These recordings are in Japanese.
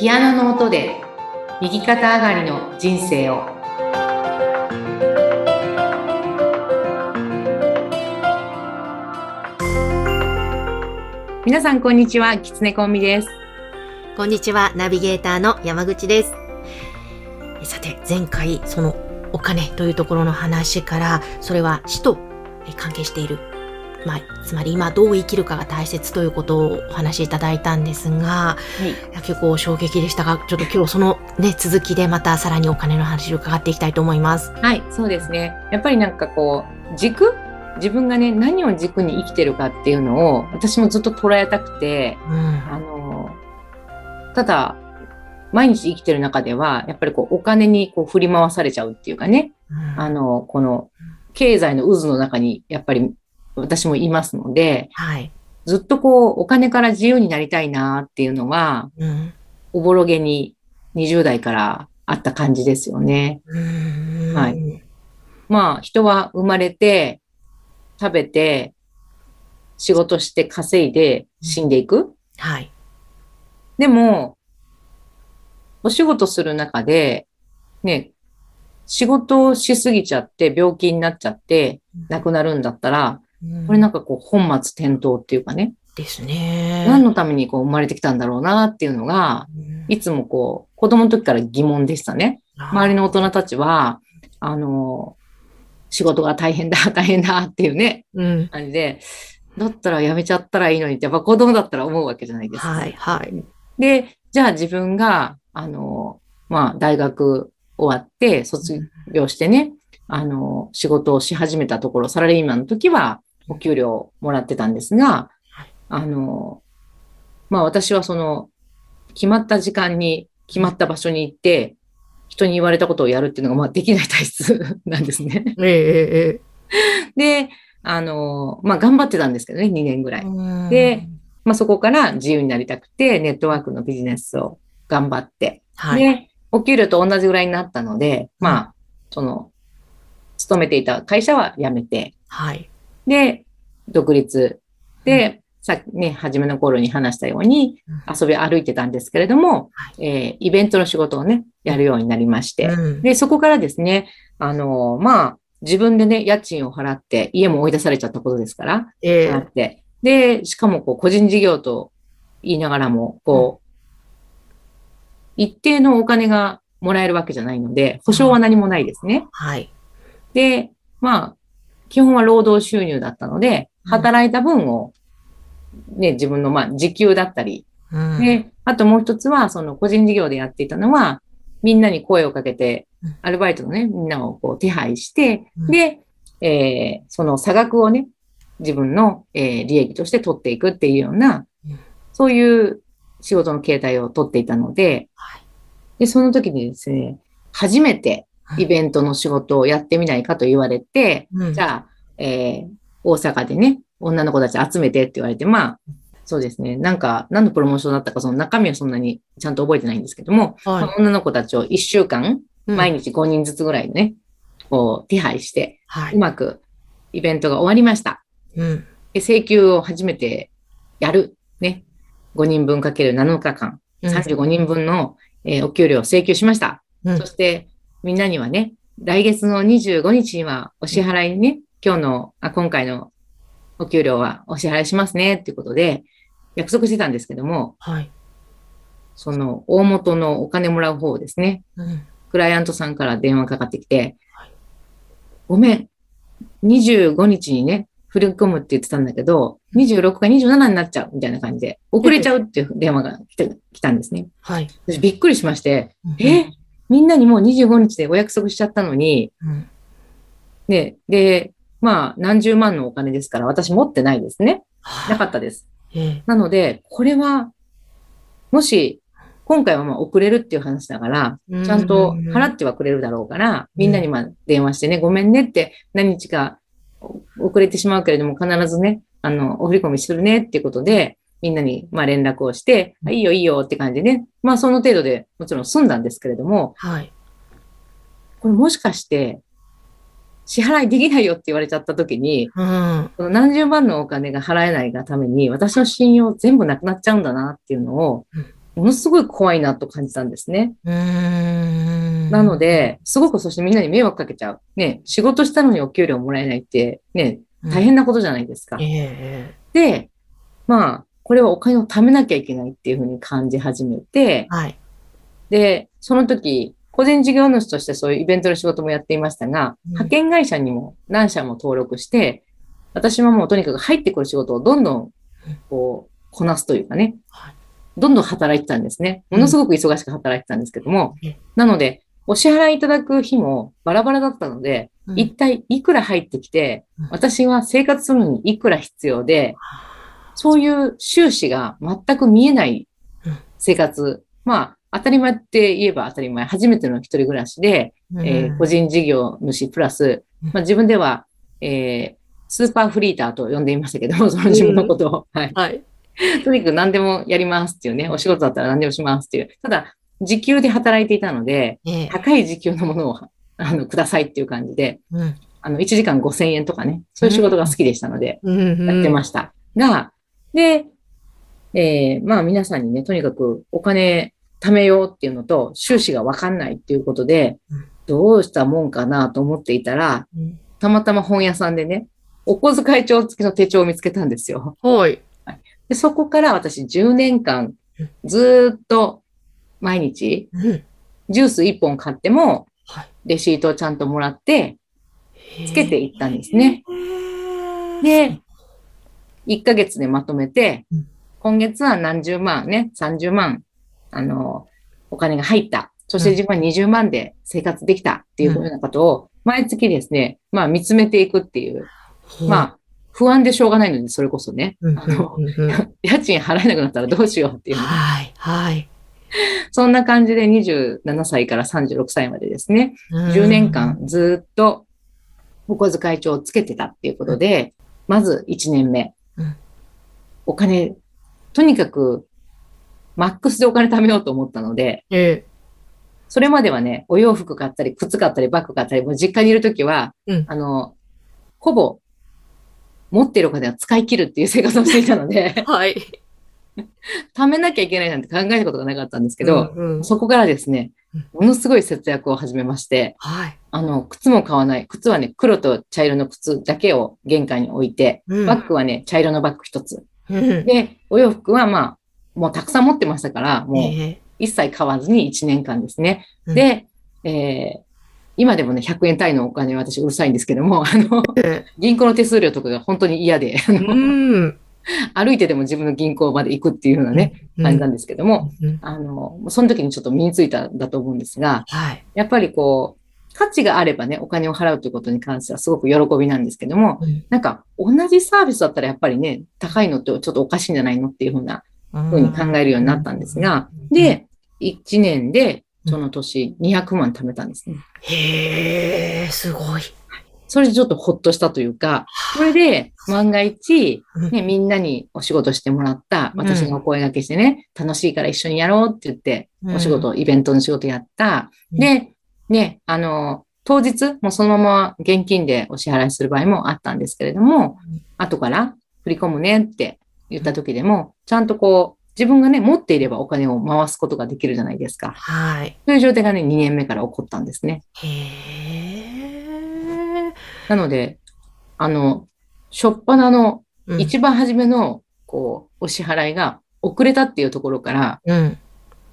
ピアノの音で右肩上がりの人生を皆さんこんにちはきつねコンビですこんにちは、ナビゲーターの山口です。さて、前回、そのお金というところの話から、それは死と関係している。まあ、つまり今どう生きるかが大切ということをお話しいただいたんですが、はい。結構衝撃でしたが、ちょっと今日そのね、続きでまたさらにお金の話を伺っていきたいと思います。はいそうですね。やっぱりなんかこう軸？自分がね何を軸に生きてるかっていうのを私もずっと捉えたくてうん。あのただ毎日生きてる中ではやっぱりこうお金にこう振り回されちゃうっていうかね。あのこの経済の渦の中にやっぱり私もいますのではい。ずっとこうお金から自由になりたいなっていうのはうん。おぼろげに20代からあった感じですよね。うんはい。まあ人は生まれて食べて仕事して稼いで死んでいく。はい。でも、お仕事する中で、ね、仕事をしすぎちゃって病気になっちゃって亡くなるんだったら、これなんかこう本末転倒っていうかね、ですね。何のためにこう生まれてきたんだろうなっていうのが、いつもこう子供の時から疑問でしたね。周りの大人たちは、あの、仕事が大変だ、大変だっていうね、うん。感じで、だったら辞めちゃったらいいのにって、やっぱ子供だったら思うわけじゃないですか。はい、はい。で、じゃあ自分が、あの、まあ、大学終わって、卒業してね、あの、仕事をし始めたところ、サラリーマンの時は、お給料もらってたんですが、あの、まあ私はその、決まった時間に、決まった場所に行って、人に言われたことをやるっていうのが、まあできない体質なんですね。ええええで、あの、まあ頑張ってたんですけどね、2年ぐらい。ええ。で、まあそこから自由になりたくて、ネットワークのビジネスを頑張って、はい。で、お給料と同じぐらいになったので、まあ、その、勤めていた会社は辞めて、はい。で、独立で、さっきね、初めの頃に話したようにうん。遊び歩いてたんですけれども、えーイベントの仕事をね、やるようになりまして、うん。で、そこからですね、あのまあ、自分でね、家賃を払って、家も追い出されちゃったことですから、ええ。払って、で、しかもこう、個人事業と言いながらも、こう、一定のお金がもらえるわけじゃないので、保証は何もないですね。はい。で、まあ、基本は労働収入だったので、うん働いた分を、ね、自分の、まあ、時給だったり、うん。で、あともう一つは、その個人事業でやっていたのは、みんなに声をかけてうん、アルバイトのね、みんなをこう手配して、うん。で、えーその差額をね、自分の、えー利益として取っていくっていうようなうん、そういう仕事の形態を取っていたのではい、で、その時にですね、初めてイベントの仕事をやってみないかと言われて、うん。じゃあ、えー大阪でね、女の子たち集めてって言われて、まあ、そうですね。なんか、何のプロモーションだったか、その中身はそんなにちゃんと覚えてないんですけども、はいまあ女の子たちを1週間、うん毎日5人ずつぐらいね、こう、手配して、はい。うまくイベントが終わりました。うん。で請求を初めてやる。ね。5人分かける7日間、うん35人分の、えーお給料を請求しました。うんそして、みんなにはね、来月の25日にはお支払いね、今日の、あ、今回のお給料はお支払いしますね、っていうことで、約束してたんですけども、はい。その大元のお金もらう方ですね、うん。クライアントさんから電話かかってきてはい、ごめん、25日にね、振り込むって言ってたんだけど、26か27になっちゃうみたいな感じで、遅れちゃうっていう電話が来て来たんですね。はい。私びっくりしまして、え？みんなにもう25日でお約束しちゃったのに、うん。ね、で、まあ、何十万のお金ですから、私持ってないですね。なかはったです。なので、これは、もし、今回はまあ遅れるっていう話だから、うんちゃんと払ってはくれるだろうから、みんなにまあ電話してね、ごめんねって、何日か遅れてしまうけれども、必ずね、あの、お振り込みするねっていうことで、みんなにまあ連絡をして、あいいよいいよって感じでね、まあその程度でもちろん済んだんですけれども、はい。これもしかして、支払いできないよって言われちゃった時に、うん。この何十万のお金が払えないがために、私の信用全部なくなっちゃうんだなっていうのを、ものすごい怖いなと感じたんですね。なの、で、すごくそしてみんなに迷惑かけちゃう。ね、仕事したのにお給料もらえないって、ね、大変なことじゃないですか。ええで、まあ、これはお金を貯めなきゃいけないっていうふうに感じ始めて、はい。で、その時、個人事業主としてそういうイベントの仕事もやっていましたが、うん。派遣会社にも何社も登録して、私はもうとにかく入ってくる仕事をどんどん、こう、こなすというかねはい、どんどん働いてたんですね。ものすごく忙しく働いてたんですけどもうん、なので、お支払いいただく日もバラバラだったので、うん。一体いくら入ってきてうん、私は生活するのにいくら必要で、そういう収支が全く見えないうん。生活。まあ、当たり前って言えば当たり前。初めての一人暮らしで、えー個人事業主プラス、うんまあ、自分では、えースーパーフリーターと呼んでいましたけども、その自分のことを。はい。はい。とにかく何でもやりますっていうね、お仕事だったら何でもしますっていう。ただ、時給で働いていたので、ええ高い時給のものを、あの、くださいっていう感じで、うん。あの、1時間5000円とかね、そういう仕事が好きでしたので、うん。やってました。が、で、えーまあ皆さんにね、とにかくお金貯めようっていうのと、収支がわかんないっていうことでうん、どうしたもんかなと思っていたら、うんたまたま本屋さんでね、お小遣い帳付きの手帳を見つけたんですよ。はい。でそこから私10年間うん、ずーっと毎日、うん。ジュース1本買っても、はい。レシートをちゃんともらって、つけていったんですね。で、1ヶ月でまとめてうん、今月は何十万ね、30万、あの、お金が入った。そして自分は20万で生活できたっていうふうなことを、毎月ですね、まあ見つめていくっていう、まあ、不安でしょうがないので、それこそね、うんあの、家賃払えなくなったらどうしようっていう。ね、はい。はい。そんな感じで27歳から36歳までですね、10年間ずっとお小遣い帳をつけてたっていうことで、まず1年目。うん、お金、とにかくマックスでお金貯めようと思ったので、えそれまではね、お洋服買ったり、靴買ったり、バッグ買ったり、もう実家にいるときは、うんあの、ほぼ持っているお金は使い切るっていう生活をしていたのでえ、はい。貯めなきゃいけないなんて考えたことがなかったんですけど、うんうんそこからですねうん、ものすごい節約を始めまして、はい。あの、靴も買わない。靴はね、黒と茶色の靴だけを玄関に置いて、うんバッグはね、茶色のバッグ一つ。うんで、お洋服はまあ、もうたくさん持ってましたから、もうええ一切買わずに1年間ですね。うんで、えー今でもね、100円単位のお金私うるさいんですけども、あの、え銀行の手数料とかが本当に嫌で、あえのうん。歩いてでも自分の銀行まで行くっていうようなね、感じなんですけども、うん。あの、その時にちょっと身についたんだと思うんですが、はい。やっぱりこう、価値があればね、お金を払うということに関してはすごく喜びなんですけども、うんなんか同じサービスだったらやっぱりね、高いのってちょっとおかしいんじゃないのっていうふうなふうに考えるようになったんですが、で、1年でその年200万貯めたんですね。へえ、すごい。それでちょっとほっとしたというか、それで万が一、うんね、みんなにお仕事してもらった、うん私がお声掛けしてね、楽しいから一緒にやろうって言って、うんお仕事、イベントの仕事やった。うんで、ね、あの、当日、もうそのまま現金でお支払いする場合もあったんですけれども、うん後から振り込むねって言った時でも、ちゃんとこう、自分がね、持っていればお金を回すことができるじゃないですか。はい。そういう状態がね、2年目から起こったんですね。へえ。なので、あの、しょっぱなのうん一番初めの、こう、お支払いが遅れたっていうところから、うん。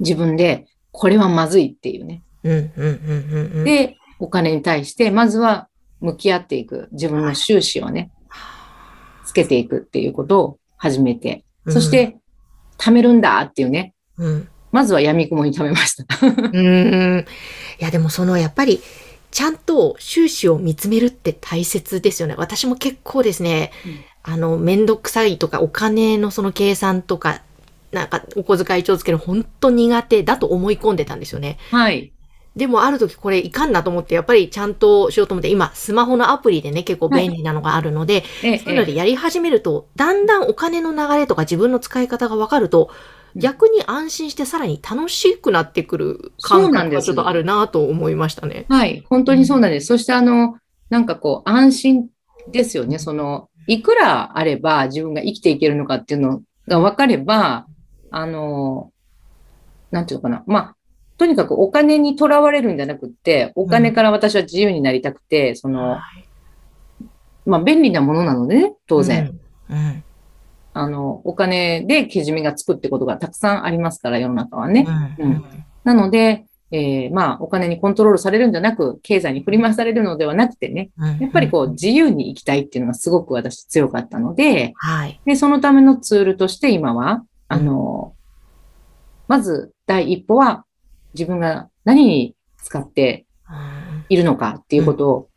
自分で、これはまずいっていうね。うん。うん。うん。うん。で、お金に対して、まずは向き合っていく。自分の収支をね、つけていくっていうことを始めて、そし、て、貯めるんだっていうね。うん。まずは闇雲に貯めました。うん。いや、でもその、やっぱり、ちゃんと収支を見つめるって大切ですよね。私も結構ですね、あの、めんどくさいとか、お金のその計算とか、なんか、お小遣い帳つけるの本当苦手だと思い込んでたんですよね。はい。でもある時これいかんなと思って、やっぱりちゃんとしようと思って、今、スマホのアプリでね、結構便利なのがあるので、えそういうのでやり始めると、だんだんお金の流れとか自分の使い方が分かると、逆に安心してさらに楽しくなってくる感覚がちょっとあるなと思いましたね。はい。本当にそうなんです。そしてあの、なんかこう、安心ですよね。その、いくらあれば自分が生きていけるのかっていうのが分かれば、あの、なんていうのかな。まあ、とにかくお金にとらわれるんじゃなくって、お金から私は自由になりたくて、その、はいまあ、便利なものなのでね、当然。。うん。あの、お金でけじめがつくってことがたくさんありますから、世の中はね。うん。うん。なので、えーまあ、お金にコントロールされるんじゃなく、経済に振り回されるのではなくてね、うんやっぱりこう、自由に生きたいっていうのがすごく私強かったので、はい。で、そのためのツールとして今は、あの、まず第一歩は自分が何に使ってうんいるのかっていうことを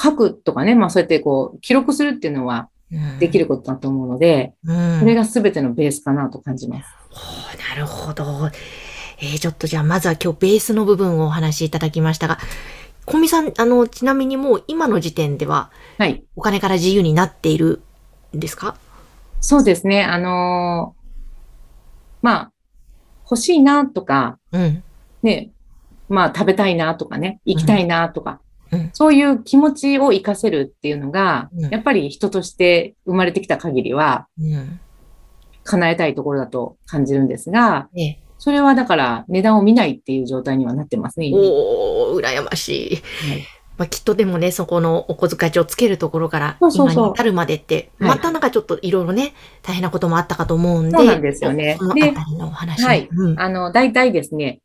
書くとかね、まあそうやってこう、記録するっていうのはうんできることだと思うので、うん。それが全てのベースかなと感じます。なるほど。えー、ちょっとじゃあ、まずは今日ベースの部分をお話しいただきましたが、小見さん、あの、ちなみにもう今の時点では、はい。お金から自由になっているんですか？そうですね。あのーまあ、欲しいなとか、うん。ね、まあ食べたいなとかね、行きたいなとか、うん。そういう気持ちを活かせるっていうのが、うん。やっぱり人として生まれてきた限りはうん。叶えたいところだと感じるんですが、ね、それはだから値段を見ないっていう状態にはなってますね、今。おー、羨ましい。はい。まあ、きっとでもね、そこのお小遣い帳をつけるところから、今に至るまでって、はい。またなんかちょっといろいろね、大変なこともあったかと思うんで、そうなんですよね。そのあたりのお話をはい。うん。あの、大体ですね、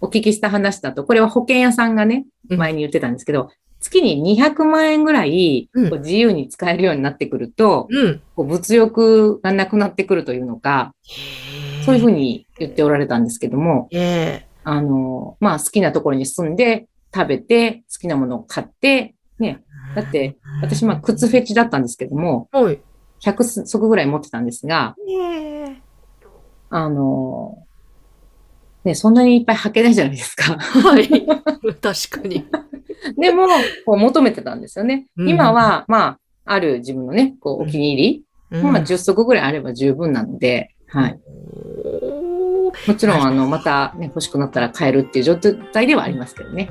お聞きした話だと、これは保険屋さんがね、うん前に言ってたんですけど、月に200万円ぐらいうんこう自由に使えるようになってくると、うん。こう物欲がなくなってくるというのか、そういうふうに。に言っておられたんですけども、えあの、まあ好きなところに住んで、食べて、好きなものを買って、ね、えだって、私まあ靴フェチだったんですけども、はい。100足ぐらい持ってたんですが、ええあの、ね、そんなにいっぱい履けないじゃないですか。はい。確かに。でも、こう求めてたんですよね。うん今は、まあ、ある自分のね、こう、お気に入り、まあ、10足ぐらいあれば十分なので、はい。もちろん、あの、またね、欲しくなったら買えるっていう状態ではありますけどね。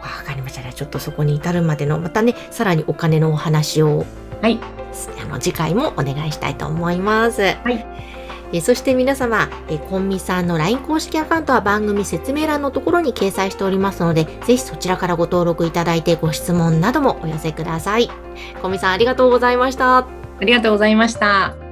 わかりました。じゃあちょっとそこに至るまでの、またね、さらにお金のお話を、はい。あの、次回もお願いしたいと思います。はい。えそして皆様、えコンミさんの LINE 公式アカウントは番組説明欄のところに掲載しておりますので、ぜひそちらからご登録いただいてご質問などもお寄せください。コンミさんありがとうございました。ありがとうございました。